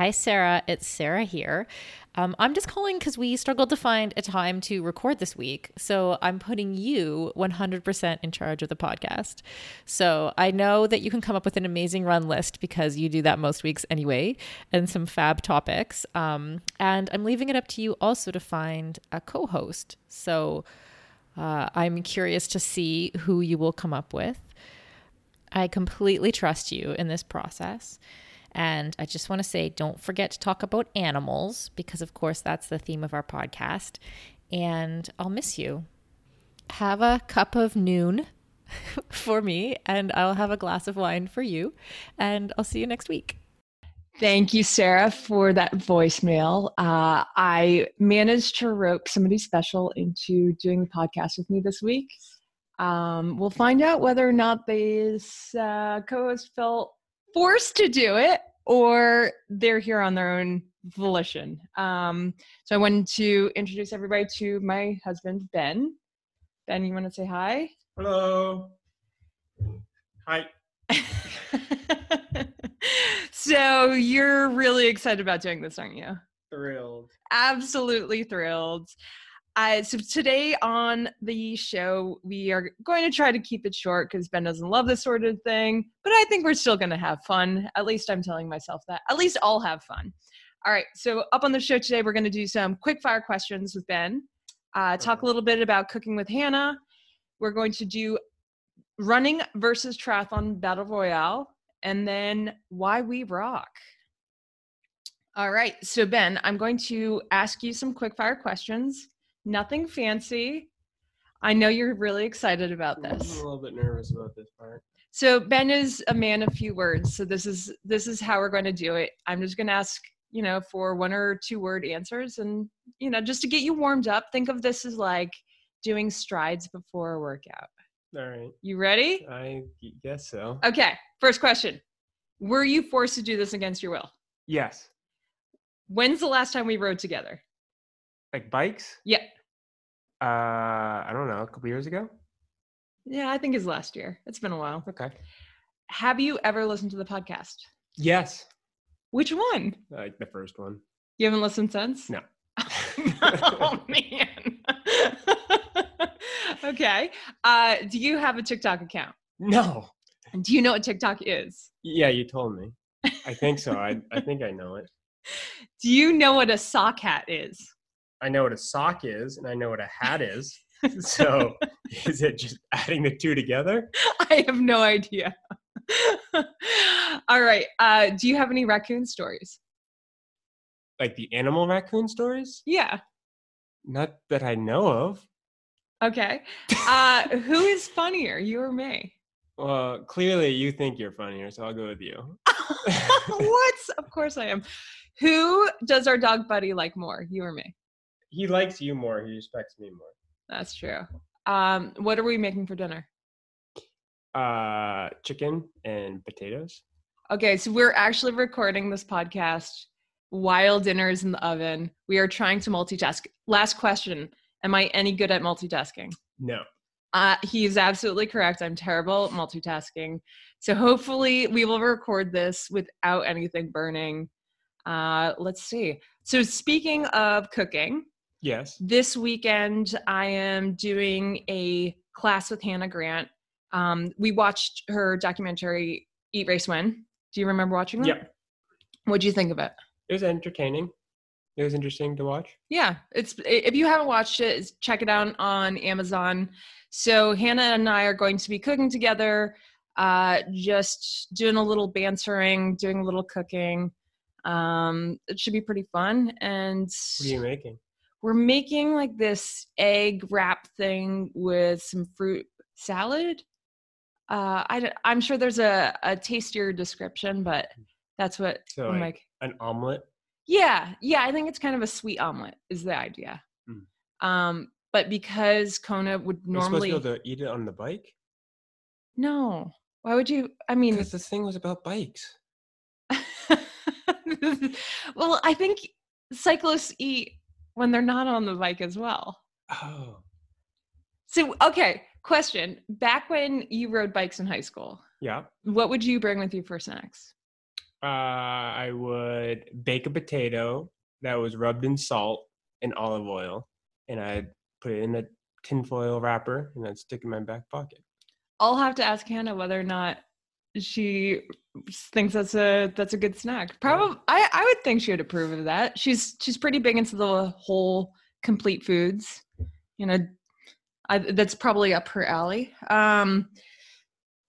Hi, Sarah. It's Sarah here. Um, I'm just calling because we struggled to find a time to record this week. So I'm putting you 100% in charge of the podcast. So I know that you can come up with an amazing run list because you do that most weeks anyway, and some fab topics. Um, and I'm leaving it up to you also to find a co host. So uh, I'm curious to see who you will come up with. I completely trust you in this process. And I just want to say don't forget to talk about animals because, of course, that's the theme of our podcast. And I'll miss you. Have a cup of Nuun for me, and I'll have a glass of wine for you. And I'll see you next week. Thank you, Sarah, for that voicemail. Uh, I managed to rope somebody special into doing the podcast with me this week. Um, we'll find out whether or not this uh, co-host felt forced to do it or they're here on their own volition. Um, so I wanted to introduce everybody to my husband, Ben. Ben, you want to say hi? Hello. Hi. so you're really excited about doing this, aren't you? Thrilled. Absolutely thrilled. Uh, so today on the show, we are going to try to keep it short because Ben doesn't love this sort of thing. But I think we're still going to have fun. At least I'm telling myself that. At least I'll have fun. All right. So up on the show today, we're going to do some quick fire questions with Ben. Uh, talk a little bit about cooking with Hannah. We're going to do running versus triathlon battle royale, and then why we rock. All right. So Ben, I'm going to ask you some quick fire questions nothing fancy. I know you're really excited about this. I'm a little bit nervous about this part. So Ben is a man of few words. So this is this is how we're going to do it. I'm just going to ask, you know, for one or two word answers and, you know, just to get you warmed up. Think of this as like doing strides before a workout. All right. You ready? I guess so. Okay. First question. Were you forced to do this against your will? Yes. When's the last time we rode together? Like bikes? Yeah. Uh, I don't know. A couple years ago. Yeah, I think it's last year. It's been a while. Okay. Have you ever listened to the podcast? Yes. Which one? Like the first one. You haven't listened since? No. oh man. okay. Uh, do you have a TikTok account? No. Do you know what TikTok is? Yeah, you told me. I think so. I I think I know it. Do you know what a sock hat is? I know what a sock is, and I know what a hat is. so, is it just adding the two together? I have no idea. All right. Uh, do you have any raccoon stories? Like the animal raccoon stories? Yeah. Not that I know of. Okay. Uh, who is funnier, you or me? Well, clearly you think you're funnier, so I'll go with you. what? Of course I am. Who does our dog Buddy like more, you or me? He likes you more. He respects me more. That's true. Um, what are we making for dinner? Uh, chicken and potatoes. Okay, so we're actually recording this podcast while dinner is in the oven. We are trying to multitask. Last question Am I any good at multitasking? No. Uh, he is absolutely correct. I'm terrible at multitasking. So hopefully we will record this without anything burning. Uh, let's see. So speaking of cooking, Yes. this weekend I am doing a class with Hannah Grant. Um, we watched her documentary Eat Race Win. Do you remember watching that? Yeah. What'd you think of it? It was entertaining. It was interesting to watch. Yeah, it's if you haven't watched it, check it out on Amazon. So Hannah and I are going to be cooking together, uh, just doing a little bantering, doing a little cooking. Um, it should be pretty fun, and What are you making? We're making like this egg wrap thing with some fruit salad. Uh, I, am sure there's a, a tastier description, but that's what So, I'm like, like. An omelet. Yeah, yeah, I think it's kind of a sweet omelet is the idea. Mm. Um, but because Kona would You're supposed normally to to eat it on the bike. no, why would you? I mean, Because this thing was about bikes. well, I think cyclists eat when they're not on the bike as well. Oh. So, okay, question: Back when you rode bikes in high school, Yeah. what would you bring with you for snacks? Uh, I would bake a potato that was rubbed in salt and olive oil, and I'd put it in a tinfoil wrapper, and I'd stick it in my back pocket. I'll have to ask Hannah whether or not she thinks that's a that's a good snack. Probably, I I would think she would approve of that. She's she's pretty big into the whole complete foods. You know, I, that's probably up her alley. Um,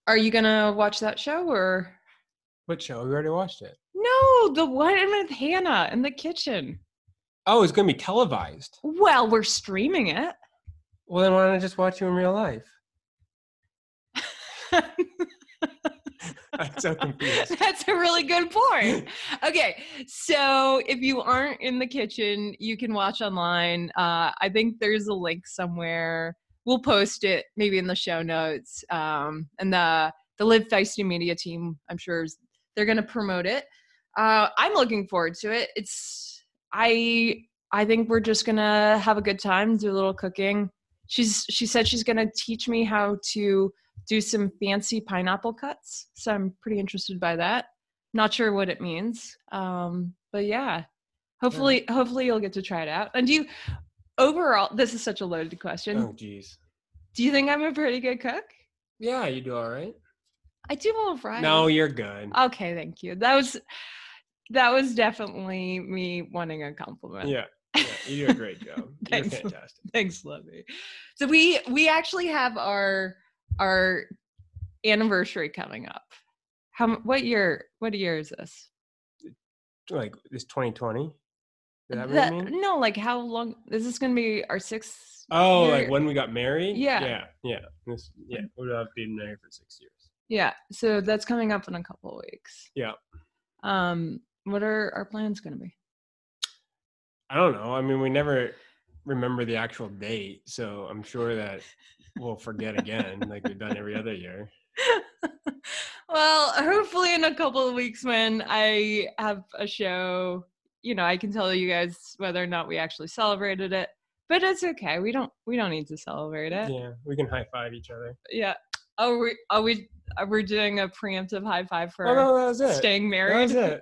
are you gonna watch that show or What show? We already watched it. no? The one with Hannah in the kitchen. Oh, it's gonna be televised. Well, we're streaming it. Well, then why don't I just watch you in real life? So confused. That's a really good point. Okay, so if you aren't in the kitchen, you can watch online. Uh, I think there's a link somewhere. We'll post it maybe in the show notes. Um, and the the Live Feisty Media team, I'm sure is, they're going to promote it. Uh, I'm looking forward to it. It's I I think we're just gonna have a good time, do a little cooking. She's she said she's gonna teach me how to do some fancy pineapple cuts. So I'm pretty interested by that. Not sure what it means. Um, but yeah. Hopefully hopefully you'll get to try it out. And do you overall this is such a loaded question. Oh, geez. Do you think I'm a pretty good cook? Yeah, you do all right. I do all right. No, you're good. Okay, thank you. That was that was definitely me wanting a compliment. Yeah, yeah, you do a great job. You're Thanks. fantastic. Thanks, Lovey. So we we actually have our our anniversary coming up. How what year what year is this? Like this 2020. That That- mean? no, like how long is this going to be our sixth? Oh, year? like when we got married? Yeah. Yeah, yeah. This, yeah, we'll have been married for six years. Yeah, so that's coming up in a couple of weeks. Yeah. Um, what are our plans going to be? I don't know. I mean, we never remember the actual date, so I'm sure that we'll forget again, like we've done every other year. well, hopefully in a couple of weeks when I have a show, you know, I can tell you guys whether or not we actually celebrated it. But it's okay. We don't we don't need to celebrate it. Yeah, we can high five each other. Yeah. Oh, we are we uh, are we doing a preemptive high five for Oh no, that was it. staying That married? was it.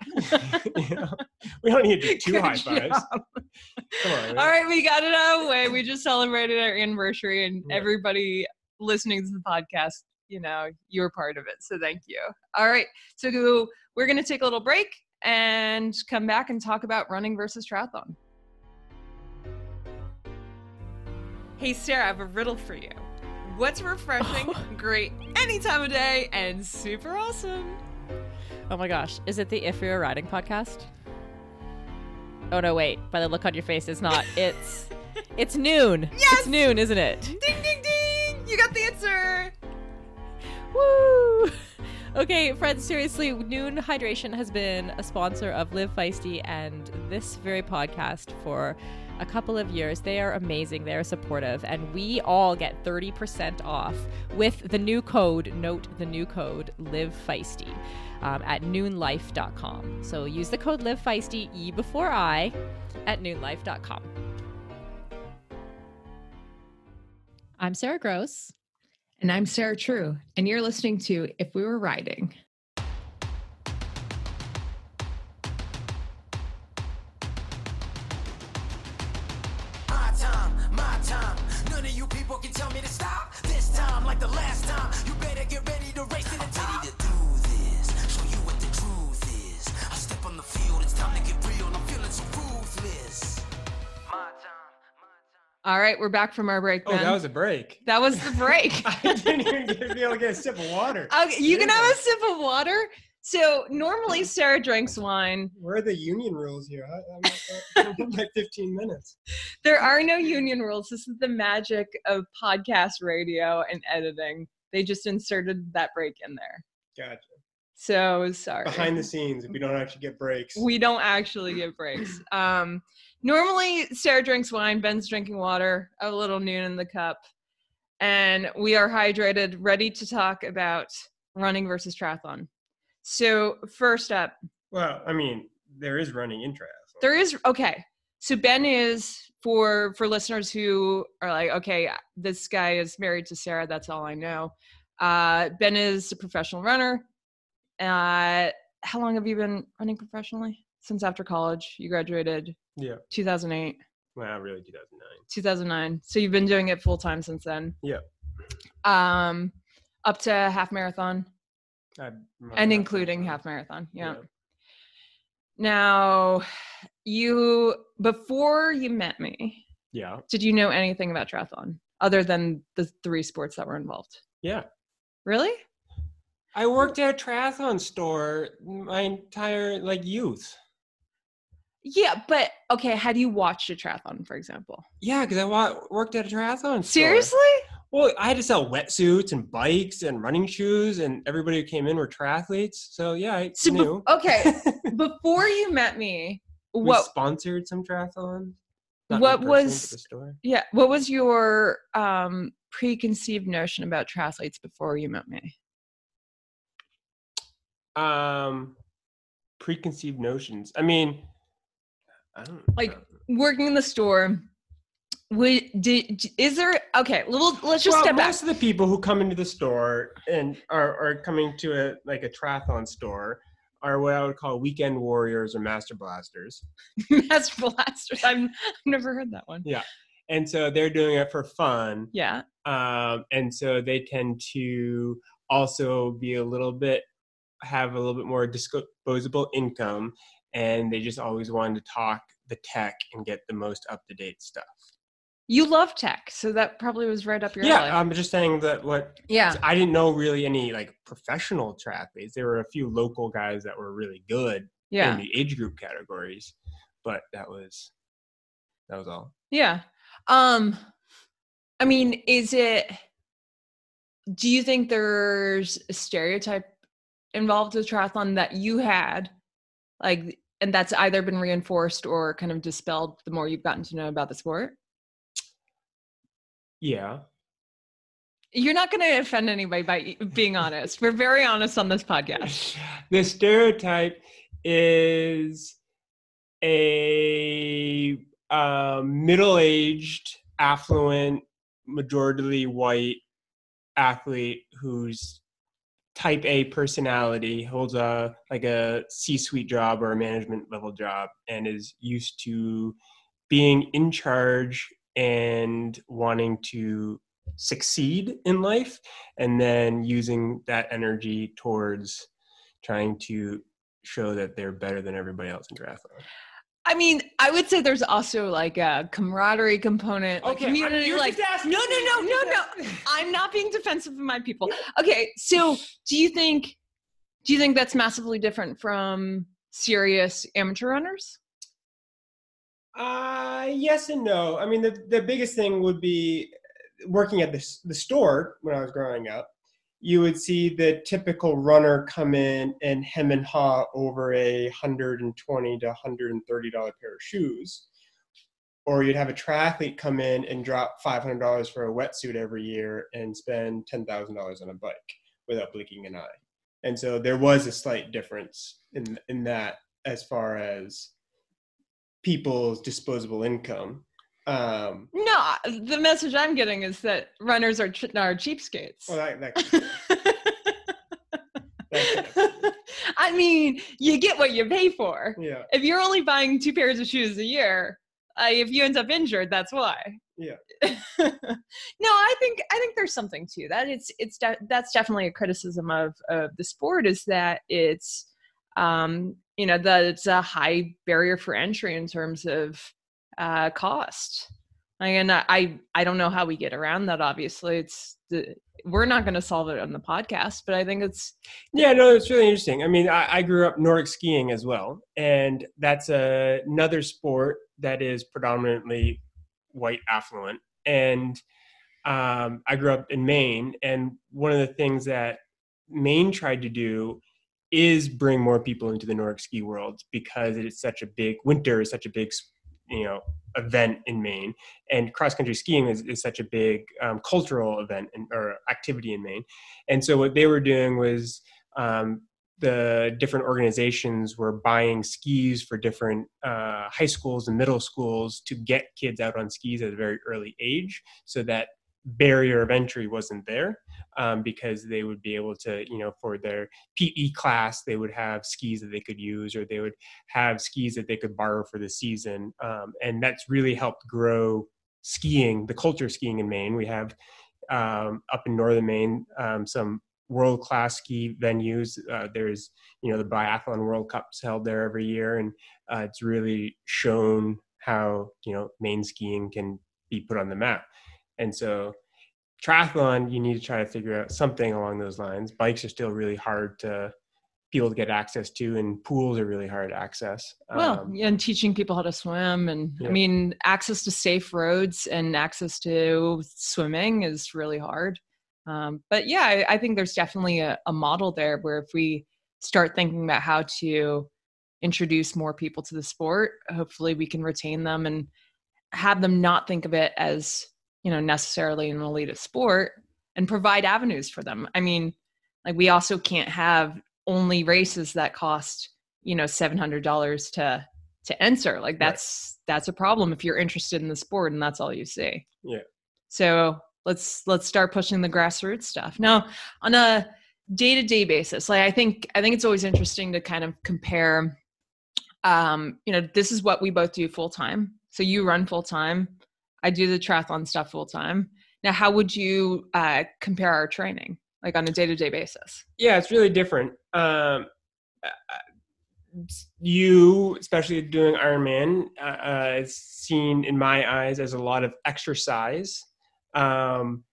You know, we don't need to do two Good high fives. job. Come on. All right, we got it out of the way. We just celebrated our anniversary, and Yeah. everybody listening to the podcast, you know, you were part of it. So thank you. All right, so we're going to take a little break and come back and talk about running versus triathlon. Hey, Sarah, I have a riddle for you. What's refreshing, great any time of day, and super awesome? Oh my gosh. Is it the If We Were Riding podcast? Oh no, wait. By the look on your face, it's not. It's it's Nuun. Yes! It's Nuun, isn't it? Ding, ding, ding! You got the answer. Woo! Okay, friends, seriously, Nuun Hydration has been a sponsor of Live Feisty and this very podcast for a couple of years. They are amazing, they are supportive, and we all get 30% off with the new code, note the new code, Live Feisty, um, at nuunlife.com. So use the code Live Feisty, E before I, at nuunlife.com. I'm Sarah Gross. And I'm Sarah True, and you're listening to If We Were Riding. Like the last time, you better get ready to race to the top. Ready to do this, show you what the truth is. I step on the field, it's time to get real. I'm feeling so ruthless. My time. All right, we're back from our break. Oh, Ben. that was a break. that was the break. I didn't even get, be able to get a sip of water. okay, you can have a sip of water. So normally Sarah drinks wine. Where are the union rules here? I, I'm, I'm like 15 minutes. There are no union rules. This is the magic of podcast radio and editing. They just inserted that break in there. Gotcha. So sorry. Behind the scenes, we don't actually get breaks. we don't actually get breaks. Um, normally, Sarah drinks wine, Ben's drinking water, a little Nuun in the cup, and we are hydrated, ready to talk about running versus triathlon. So, first up, well, I mean, there is running in triathlon. there is okay. So Ben is for for listeners who are like, okay, this guy is married to Sarah. That's all I know. Uh, ben is a professional runner. Uh, how long have you been running professionally? Since after college, you graduated Yeah. 2008, Well, really 2009. 2009. So you've been doing it full time since then. Yeah. Um, up to half marathon and including half marathon. yeah. Yeah. Now, you before you met me, Yeah. did you know anything about triathlon other than the three sports that were involved? Yeah. Really? I worked at a triathlon store my entire like youth. Yeah, but okay. Had you watched a triathlon, for example? Yeah, because I wa- worked at a triathlon store. Well, I had to sell wetsuits and bikes and running shoes, and everybody who came in were triathletes. So yeah, I So be- knew. okay, before you met me, we what? sponsored some triathlons. Not What was- but the store? Yeah, what was your um preconceived notion about triathletes before you met me? Um, preconceived notions. I mean, I don't Like, know. Working in the store, would did is there okay? Little, let's just well, step back. most of the people who come into the store and are, are coming to a like a triathlon store are what I would call weekend warriors or master blasters. Master blasters. I've, I've never heard that one. Yeah and so they're doing it for fun. Yeah. Um, and so they tend to also be a little bit have a little bit more disposable income and they just always wanted to talk the tech and get the most up to date stuff. You love tech, so that probably was right up your yeah, alley. Yeah, I'm just saying that what yeah. I didn't know really any like professional triathletes. There were a few local guys that were really good Yeah. in the age group categories, but that was that was all. Yeah. Um I mean, is it do you think there's a stereotype involved with triathlon that you had like and that's either been reinforced or kind of dispelled the more you've gotten to know about the sport? Yeah. You're not going to offend anybody by being honest. We're very honest on this podcast. the stereotype is a uh, middle-aged, affluent, majority white athlete who's type A personality, holds a like a C-suite job or a management level job, and is used to being in charge and wanting to succeed in life, and then using that energy towards trying to show that they're better than everybody else in triathlon. I mean, I would say there's also like a camaraderie component, like Okay, I'm- community. you're Like, no, no, no, no, no. I'm not being defensive of my people. Okay, so do you think do you think that's massively different from serious amateur runners? Uh, yes and no. I mean, the, the biggest thing would be working at the, the store when I was growing up. You would see the typical runner come in and hem and haw over a hundred and twenty to hundred and thirty dollar pair of shoes, or you'd have a triathlete come in and drop five hundred dollars for a wetsuit every year and spend ten thousand dollars on a bike without blinking an eye. And so there was a slight difference in in that as far as people's disposable income. Um, No, the message I'm getting is that runners are ch- are cheapskates. well, that, that, I mean, you get what you pay for. yeah, If you're only buying two pairs of shoes a year, uh, if you end up injured, that's why. Yeah. no, I think I think there's something to that. It's it's de- that's definitely a criticism of of the sport is that it's um you know that it's a high barrier for entry in terms of uh cost. And I I, don't know how we get around that. Obviously, it's the, we're not going to solve it on the podcast, but I think it's yeah. No, it's really interesting. I mean, I, I grew up Nordic skiing as well, and that's a, another sport that is predominantly white affluent. And um, I grew up in Maine, and one of the things that Maine tried to do is bring more people into the Nordic ski world because it is such a big winter is such a big you know event in Maine, and cross country skiing is, is such a big um, cultural event in, or activity in Maine. And so what they were doing was um, the different organizations were buying skis for different uh, high schools and middle schools to get kids out on skis at a very early age, so that barrier of entry wasn't there um, because they would be able to, you know, for their PE class, they would have skis that they could use or they would have skis that they could borrow for the season. Um, and that's really helped grow skiing, the culture of skiing in Maine. We have um, up in northern Maine um, some world class ski venues. Uh, there's, you know, the Biathlon World Cups held there every year, and uh, it's really shown how, you know, Maine skiing can be put on the map. And so, triathlon, you need to try to figure out something along those lines. Bikes are still really hard to people to get access to, and pools are really hard to access. Well, Um, and teaching people how to swim, and Yeah. I mean, access to safe roads and access to swimming is really hard. Um, but yeah, I, I think there's definitely a, a model there where if we start thinking about how to introduce more people to the sport, hopefully we can retain them and have them not think of it as you know necessarily an elite sport and provide avenues for them. I mean, like we also can't have only races that cost you know seven hundred dollars to to enter. Like that's that's a problem if you're interested in the sport and that's all you see. Yeah. So let's let's start pushing the grassroots stuff now on a day to day basis. Like I think I think it's always interesting to kind of compare. Um, you know, this is what we both do full time. So you run full time. I do the triathlon stuff full time. Now, how would you uh, compare our training, like on a day to day basis? yeah it's really different um you especially doing ironman uh, uh is seen in my eyes as a lot of exercise um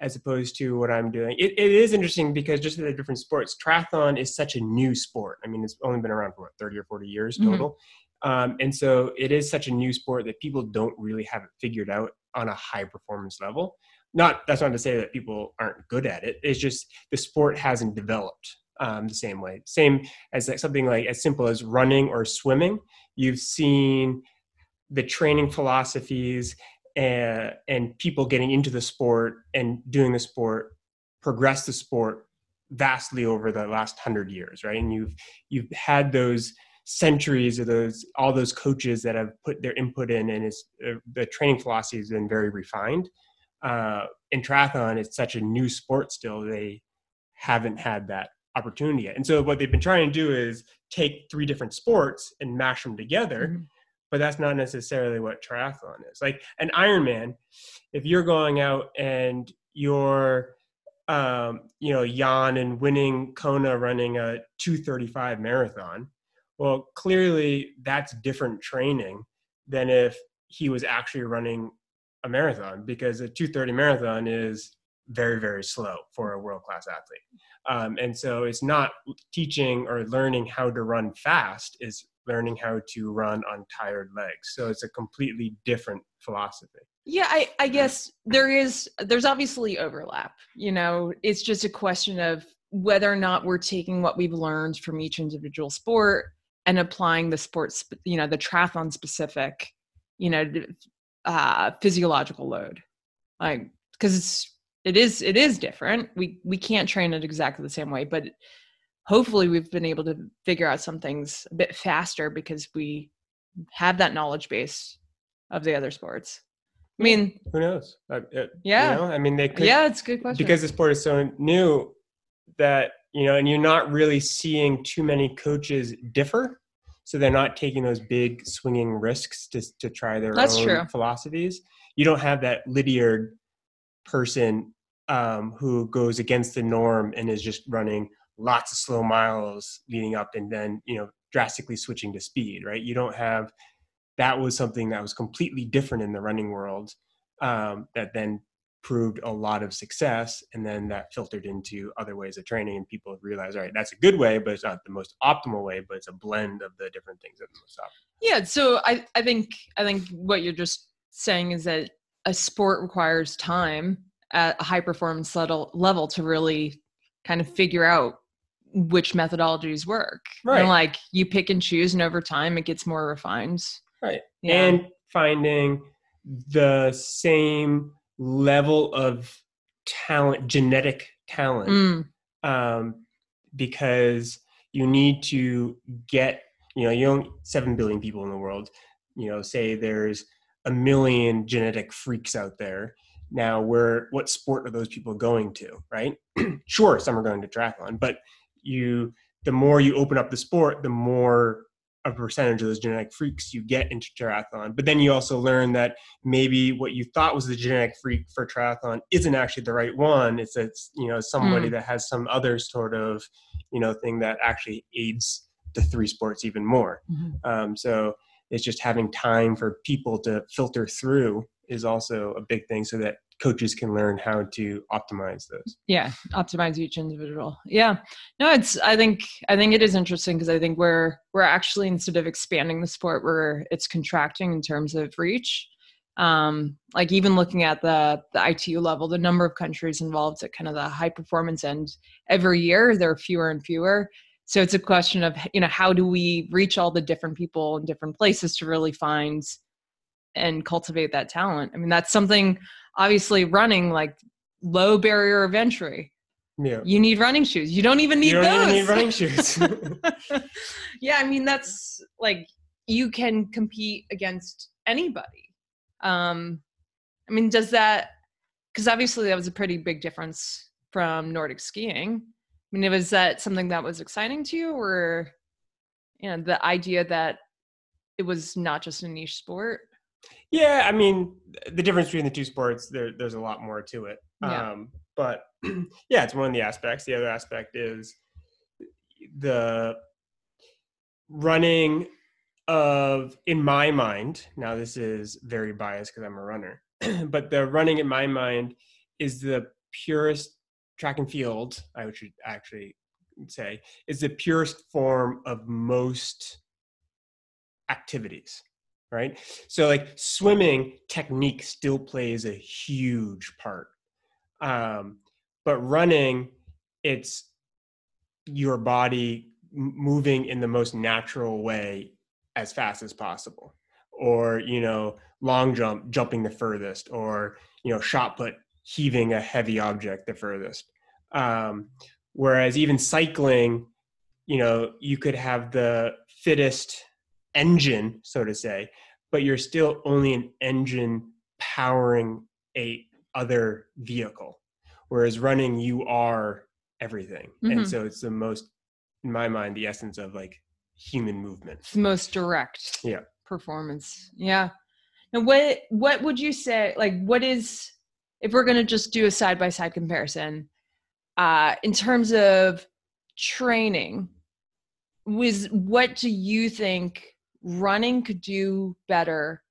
as opposed to what i'm doing it, it is interesting because just the different sports triathlon is such a new sport i mean it's only been around for what 30 or 40 years Mhm. total um, and so it is such a new sport that people don't really have it figured out on a high performance level. Not that's not to say that people aren't good at it. It's just the sport hasn't developed um, the same way. Same as like something like as simple as running or swimming. You've seen the training philosophies and, and people getting into the sport and doing the sport progress the sport vastly over the last hundred years right? And you've you've had those centuries of those all those coaches that have put their input in and it's uh, the training philosophy has been very refined uh, in triathlon, it's such a new sport still. They haven't had that opportunity yet. And so what they've been trying to do is take three different sports and mash them together. Mhm. But that's not necessarily what triathlon is. Like an Ironman, if you're going out and you're, um, you know, Jan and winning Kona running a 235 marathon, well, clearly that's different training than if he was actually running a marathon because a 230 marathon is very very slow for a world class athlete. Um, and so it's not teaching or learning how to run fast is learning how to run on tired legs. So it's a completely different philosophy. Yeah, I, I guess there is there's obviously overlap. You know, it's just a question of whether or not we're taking what we've learned from each individual sport and applying the sports, you know, the triathlon specific, you know, uh, physiological load. Like, because it's it is it is different. We we can't train it exactly the same way, but hopefully we've been able to figure out some things a bit faster because we have that knowledge base of the other sports. I mean, who knows Uh, you Yeah. know, i mean they could yeah, it's a good question. because the sport is so new that you know and you're not really seeing too many coaches differ so they're not taking those big swinging risks to, to try their That's own true. philosophies you don't have that lydiard person um, who goes against the norm and is just running lots of slow miles leading up and then you know drastically switching to speed right you don't have that was something that was completely different in the running world um, that then proved a lot of success and then that filtered into other ways of training and people realized all right that's a good way but it's not the most optimal way but it's a blend of the different things that the most optimal yeah, so I I think I think what you're just saying is that a sport requires time at a high performance level level to really kind of figure out which methodologies work. Right. And like you pick and choose, and over time it gets more refined. right Yeah. and finding the same level of talent genetic talent Mm, um, because you need to get you know you only seven billion people in the world you know say there's a million genetic freaks out there. Now where what sport are those people going to right? Sure some are going to triathlon but you the more you open up the sport the more a percentage of those genetic freaks you get into triathlon but then you also learn that maybe what you thought was the genetic freak for triathlon isn't actually the right one it's it's you know somebody Mm. that has some other sort of you know thing that actually aids the three sports even more Mhm. um, so it's just having time for people to filter through is also a big thing so that coaches can learn how to optimize those. Yeah optimize each individual. Yeah. No it's i think i think it is interesting because i think we're we're actually instead of expanding the sport we're it's contracting in terms of reach. Um like even looking at the the itu level the number of countries involved at kind of the high performance end every year there are fewer and fewer. So it's a question of you know how do we reach all the different people in different places to really find and cultivate that talent. I mean that's something obviously running like low barrier of entry. Yeah. You need running shoes. You don't even need you don't those even need running shoes. Yeah i mean that's like you can compete against anybody. Um i mean does that because obviously that was a pretty big difference from nordic skiing. I mean was that something that was exciting to you or you know the idea that it was not just a niche sport Yeah, I mean, the difference between the two sports, there, there's a lot more to it. Yeah. Um, but yeah, it's one of the aspects. The other aspect is the running of, in my mind, now this is very biased because I'm a runner, but the running in my mind is the purest track and field, I should actually say, is the purest form of most activities right? So like swimming technique still plays a huge part. Um, but running, it's your body moving in the most natural way as fast as possible. Or, you know, long jump, jumping the furthest, or, you know, shot put, heaving a heavy object the furthest. Um, whereas even cycling, you know, you could have the fittest engine, so to say, but you're still only an engine powering a other vehicle. Whereas running, you are everything, Mhm. and so it's the most, in my mind, the essence of like human movement. It's the most direct Yeah. performance. Yeah. Now what what would you say like what is if we're gonna just do a side by side comparison, uh in terms of training, was what do you think running could do better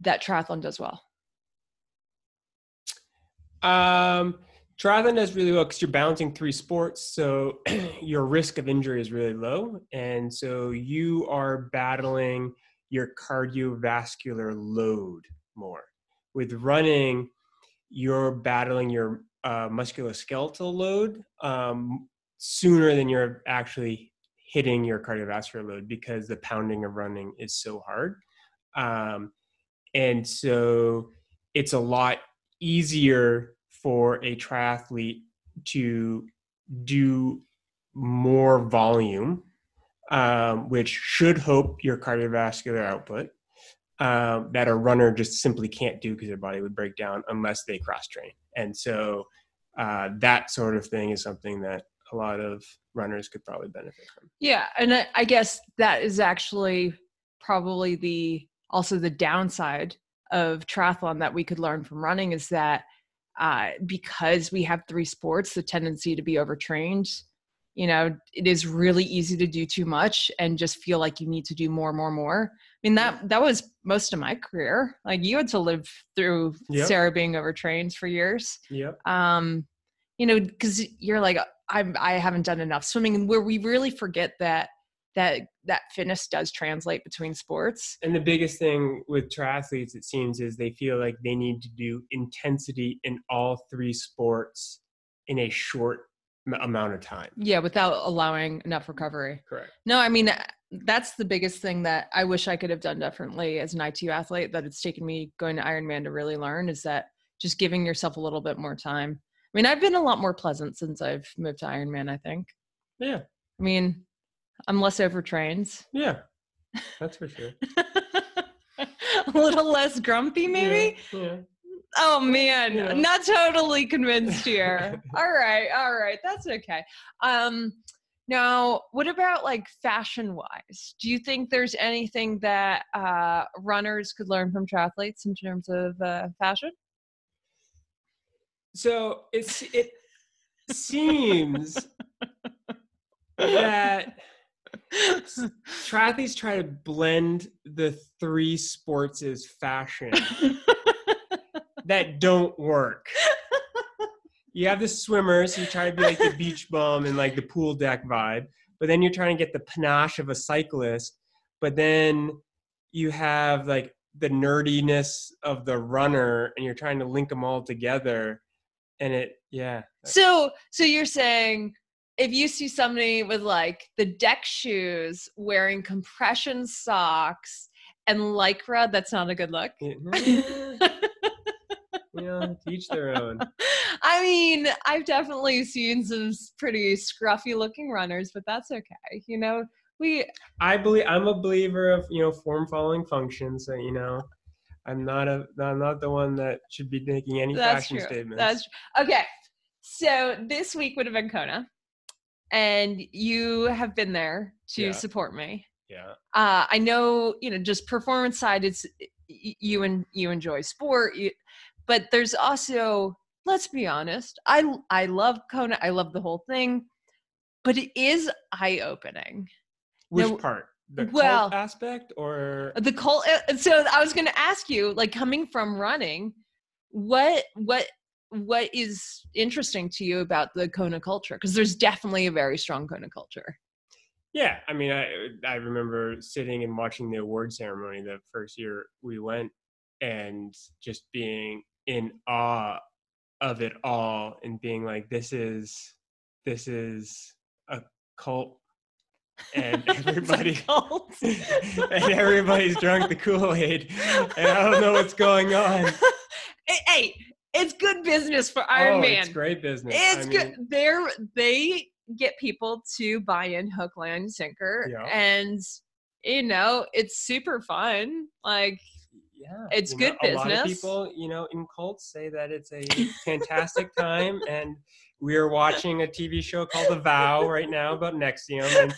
that triathlon does well? Um, triathlon does really well because you're balancing three sports, so your risk of injury is really low, and so you are battling your cardiovascular load more. With running, you're battling your uh, musculoskeletal load um, sooner than you're actually hitting your cardiovascular load because the pounding of running is so hard. Um, and so it's a lot easier for a triathlete to do more volume, um, which should hope your cardiovascular output um, that a runner just simply can't do because their body would break down unless they cross train. And so uh, that sort of thing is something that a lot of runners could probably benefit from. Yeah, and I, I guess that is actually probably the also the downside of triathlon that we could learn from running is that uh, because we have three sports, the tendency to be overtrained, you know, it is really easy to do too much and just feel like you need to do more, more, more. I mean that that was most of my career. Like you had to live through Yep. Sarah being overtrained for years Yep. um you know because you're like i'm i haven't done enough swimming and where we really forget that that that fitness does translate between sports And the biggest thing with triathletes, it seems, is they feel like they need to do intensity in all three sports in a short m- amount of time. yeah without allowing enough recovery Correct. no i mean that's the biggest thing that i wish i could have done differently as an itu athlete that it's taken me going to ironman to really learn is that just giving yourself a little bit more time i mean i've been a lot more pleasant since i've moved to ironman i think Yeah. i mean i'm less overtrained Yeah. That's for sure. a little less grumpy maybe Yeah. yeah. Oh man, know. not totally convinced here. all right, all right, that's okay. Um now, what about like fashion wise? Do you think there's anything that uh runners could learn from triathletes in terms of uh, fashion? So it's it seems that triathletes try to blend the three sports as fashion that don't work. You have the swimmers who try to be like the beach bum and like the pool deck vibe, but then you're trying to get the panache of a cyclist, but then you have like the nerdiness of the runner and you're trying to link them all together and it yeah So, so you're saying if you see somebody with like the deck shoes wearing compression socks and lycra, that's not a good look. it- you know each their own I mean, I've definitely seen some pretty scruffy looking runners, but that's okay. You know, we I believe I'm a believer of you know form following functions. So you know, I'm not a I'm not the one that should be making any that's fashion true. statements. That's true. okay. So this week would have been Kona, and you have been there to Yeah. support me. yeah. uh, I know, you know, just performance side, it's you and you enjoy sport, you, but there's also, let's be honest, I I love Kona, I love the whole thing, but it is eye opening. Which No, part? The well- cult aspect or The cult. uh, So I was going to ask you, like, coming from running, what what what is interesting to you about the Kona culture? Because there's definitely a very strong Kona culture. yeah. I mean, I I remember sitting and watching the award ceremony the first year we went, and just being in awe of it all, and being like, this is this is a cult. And everybody, and everybody's drunk the Kool Aid, and I don't know what's going on. hey, it's good business for Iron oh, Man. it's great business. It's I good. mean, They're they get people to buy in hook, line, and sinker, Yeah. and you know it's super fun. Like Yeah, It's good know, A lot of business. people, you know, in cults say that it's a fantastic time, and we are watching a TV show called The Vow right now about NXIVM, and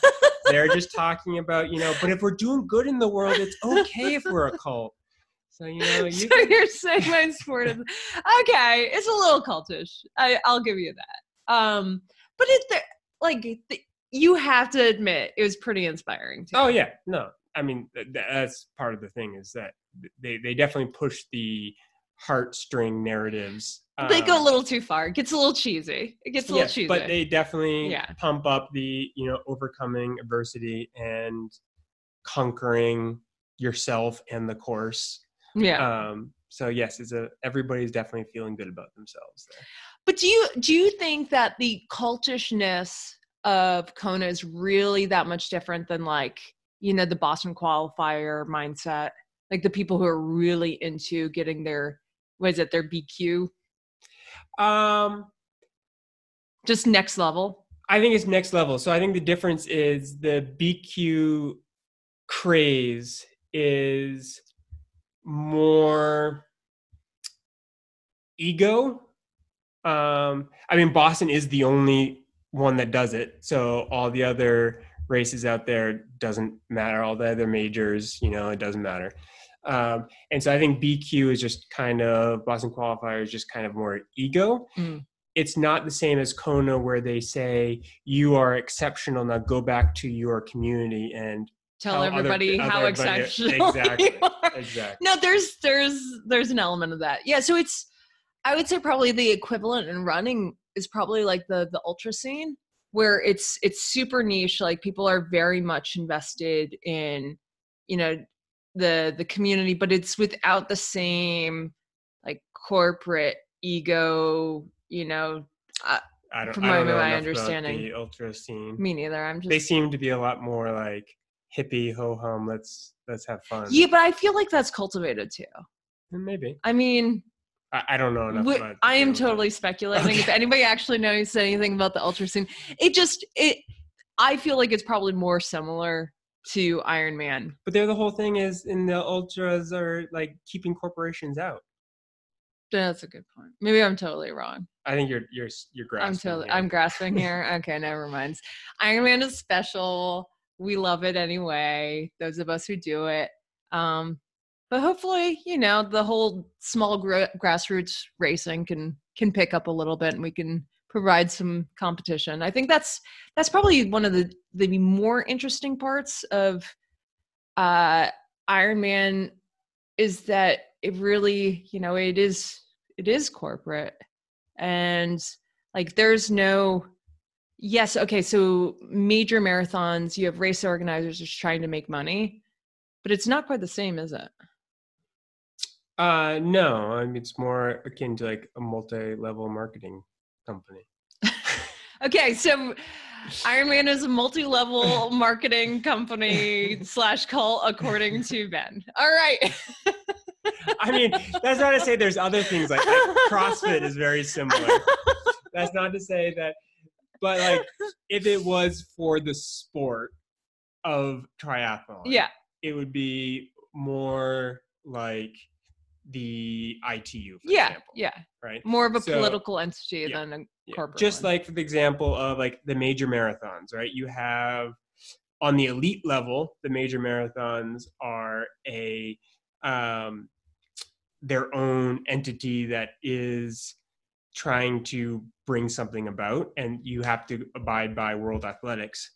they're just talking about, you know, but if we're doing good in the world, it's okay if we're a cult. So you know, you so can- you're saying my sport is okay. It's a little cultish. I, I'll give you that. Um, but it the- like the, you have to admit it was pretty inspiring. Too. Oh yeah, no. I mean, th- th- that's part of the thing is that they they definitely push the heartstring narratives. They go a um, little too far. It gets a little cheesy. It gets a little yes, cheesy. but they definitely Yeah. pump up the you know overcoming adversity and conquering yourself and the course. yeah. Um, so yes, it's a everybody's definitely feeling good about themselves. There. But do you do you think that the cultishness of Kona is really that much different than like you know the Boston qualifier mindset? Like the people who are really into getting their what is it their BQ Um, just next level. I think it's next level. So I think the difference is the BQ craze is more ego. Um, I mean, Boston is the only one that does it. So all the other races out there doesn't matter. All the other majors, you know, it doesn't matter. Um, and so I think BQ is just kind of Boston qualifier is just kind of more ego. Mm. It's not the same as Kona where they say you are exceptional. Now go back to your community and Tell Tell everybody other how everybody- exceptional exactly. you are. exactly. No, there's there's there's an element of that. Yeah, so it's I would say probably the equivalent in running is probably like the the ultra scene where it's it's super niche like people are very much invested in you know the the community but it's without the same like corporate ego you know uh, I don't, From I don't my- know my understanding. about the ultra scene. me neither i'm just They seem to be a lot more like hippie ho hum. Let's let's have fun. yeah but i feel like that's cultivated too eh, maybe. i mean I, I don't know enough. I am totally speculating. If anybody actually knows anything about the ultra scene, it just it. I feel like it's probably more similar to Ironman. But there, the whole thing is, in the ultras are like keeping corporations out. That's a good point. Maybe I'm totally wrong. I think you're you're you're grasping. I'm totally here. I'm grasping here. Okay, never mind. Ironman is special. We love it anyway. Those of us who do it. Um, but hopefully, you know, the whole small gra- grassroots racing can can pick up a little bit, and we can provide some competition. I think that's that's probably one of the the more interesting parts of uh, Ironman is that it really, you know, it is it is corporate and like there's no yes okay so major marathons you have race organizers just trying to make money but it's not quite the same is it Uh, no, I mean it's more akin to like a multi-level marketing company. okay so Ironman is a multi-level marketing company slash cult according to ben all right I mean, that's not to say there's other things like, like CrossFit is very similar. That's not to say that, but like if it was for the sport of triathlon, yeah it would be more like the ITU, for yeah example, yeah right? more of a So, political entity yeah, than a Yeah, corporate Just one. like for the example of like the major marathons, right? You have on the elite level, the major marathons are a um, their own entity that is trying to bring something about, and you have to abide by World Athletics.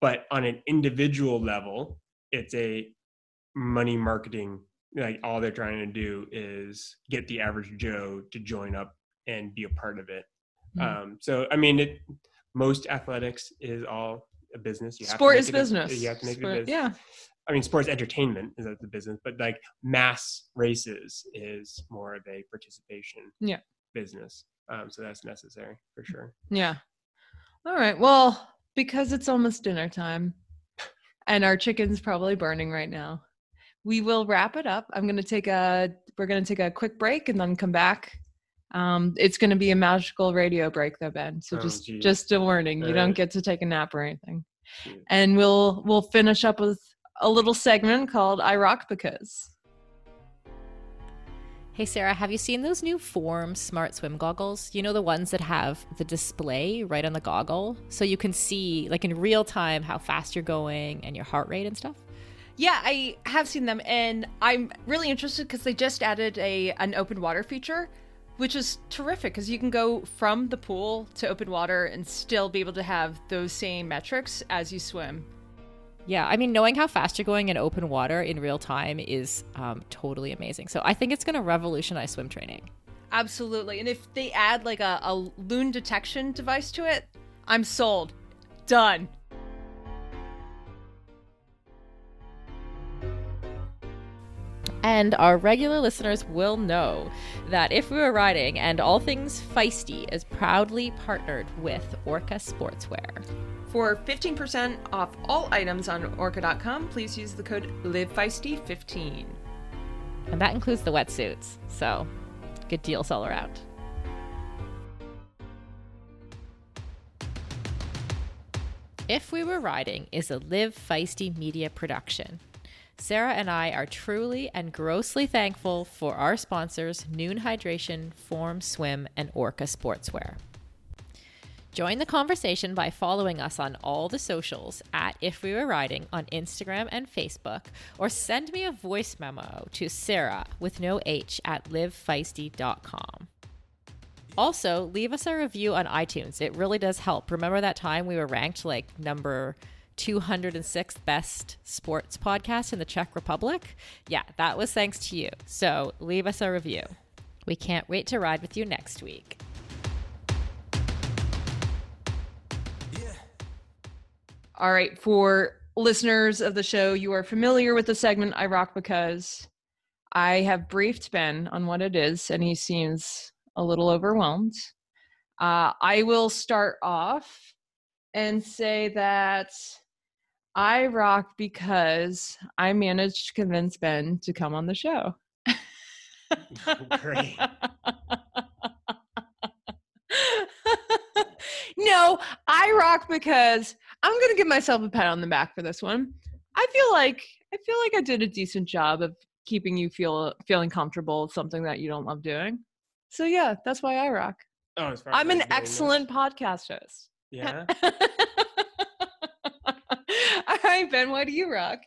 But on an individual level, it's a money marketing. Like all they're trying to do is get the average Joe to join up and be a part of it. Mm. Um, so I mean, it, most athletics is all a business. You sport is it a- business you have to make Sport- it a business. yeah I mean, sports entertainment is the business, but like mass races is more of a participation Yeah. business. Um, so that's necessary for sure. Yeah. All right. Well, because it's almost dinner time and our chicken's probably burning right now, we will wrap it up. I'm going to take a we're going to take a quick break and then come back. Um, it's going to be a magical radio break though, Ben. So Oh, just geez. just a warning. You don't get to take a nap or anything. Shoot. And we'll we'll finish up with a little segment called I Rock Because. Hey Sarah, have you seen those new Form Smart Swim goggles? You know the ones that have the display right on the goggle so you can see like in real time how fast you're going and your heart rate and stuff? Yeah, I have seen them, and I'm really interested because they just added a an open water feature, which is terrific because you can go from the pool to open water and still be able to have those same metrics as you swim. Yeah, I mean, knowing how fast you're going in open water in real time is um, totally amazing. So I think it's going to revolutionize swim training. Absolutely, and if they add like a, a loon detection device to it, I'm sold. Done. And our regular listeners will know that If We Were Riding and All Things Feisty is proudly partnered with Orca Sportswear. For 15% off all items on orca.com, please use the code LiveFeisty15. And that includes the wetsuits. So good deals all around. If We Were Riding is a Live Feisty media production. Sarah and I are truly and grossly thankful for our sponsors, Nuun Hydration, Form Swim, and Orca Sportswear. Join the conversation by following us on all the socials at If We Were Riding on Instagram and Facebook, or send me a voice memo to Sarah with no H at livefeisty.com. Also, leave us a review on iTunes. It really does help. Remember that time we were ranked like number 206th best sports podcast in the Czech Republic? Yeah, that was thanks to you. So leave us a review. We can't wait to ride with you next week. All right, for listeners of the show, you are familiar with the segment I Rock Because. I have briefed Ben on what it is, and he seems a little overwhelmed. Uh, I will start off and say that I rock because I managed to convince Ben to come on the show. Great. no, I rock because I'm going to give myself a pat on the back for this one. I feel like I feel like I did a decent job of keeping you feel feeling comfortable with something that you don't love doing. So yeah, that's why I rock. Oh, I'm an like doing this? excellent podcast host. Yeah. Right, Ben, why do you rock?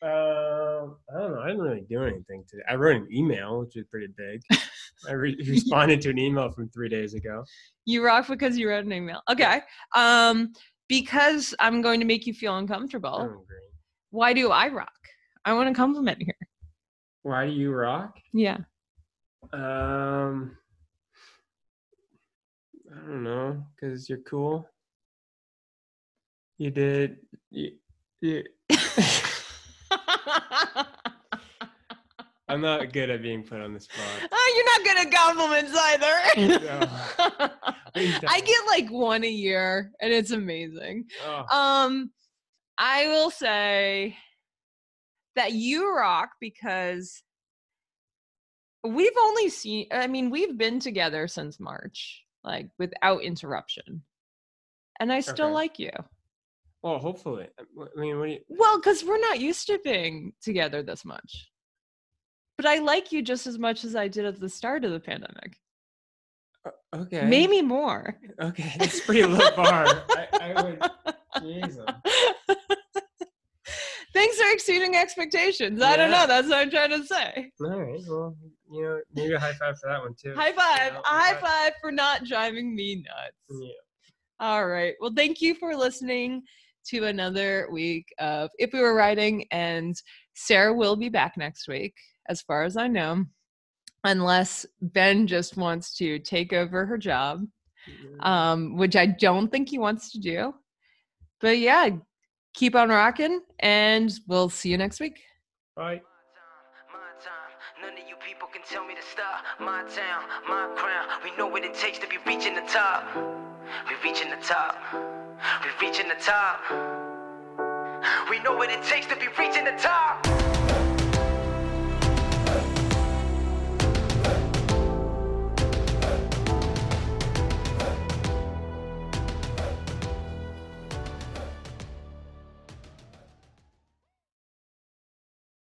Um, I don't know. I didn't really do anything today. I wrote an email, which is pretty big. I re- responded to an email from three days ago. You rock because you wrote an email. Okay. Um, because I'm going to make you feel uncomfortable. Why do I rock? I want to compliment here. Why do you rock? Yeah. Um, I don't know, because you're cool. You did. You, you, I'm not good at being put on the spot. Oh, you're not good at compliments either. No. I get like one a year and it's amazing. Oh, Um, I will say that you rock because we've only seen, I mean, we've been together since March, like without interruption. And I still Okay. like you. Well, hopefully. I mean, what do you? Well, because we're not used to being together this much. But I like you just as much as I did at the start of the pandemic. Uh, okay. Maybe more. Okay, that's pretty low bar. I, I would. Jesus. Thanks for exceeding expectations. I don't know. That's what I'm trying to say. All right. Well, you know, maybe a high five for that one too. High five. You know, high five for not driving me nuts. Yeah. All right. Well, thank you for listening to another week of If We Were Riding. And Sarah will be back next week, as far as I know, unless Ben just wants to take over her job, um, which I don't think he wants to do. But yeah, keep on rocking, and we'll see you next week. Bye. My time, none of you people can tell me to stop. My town, my crown. We know what it takes to be reaching the top. We reaching the top. We reaching the top. We know what it takes to be reaching the top.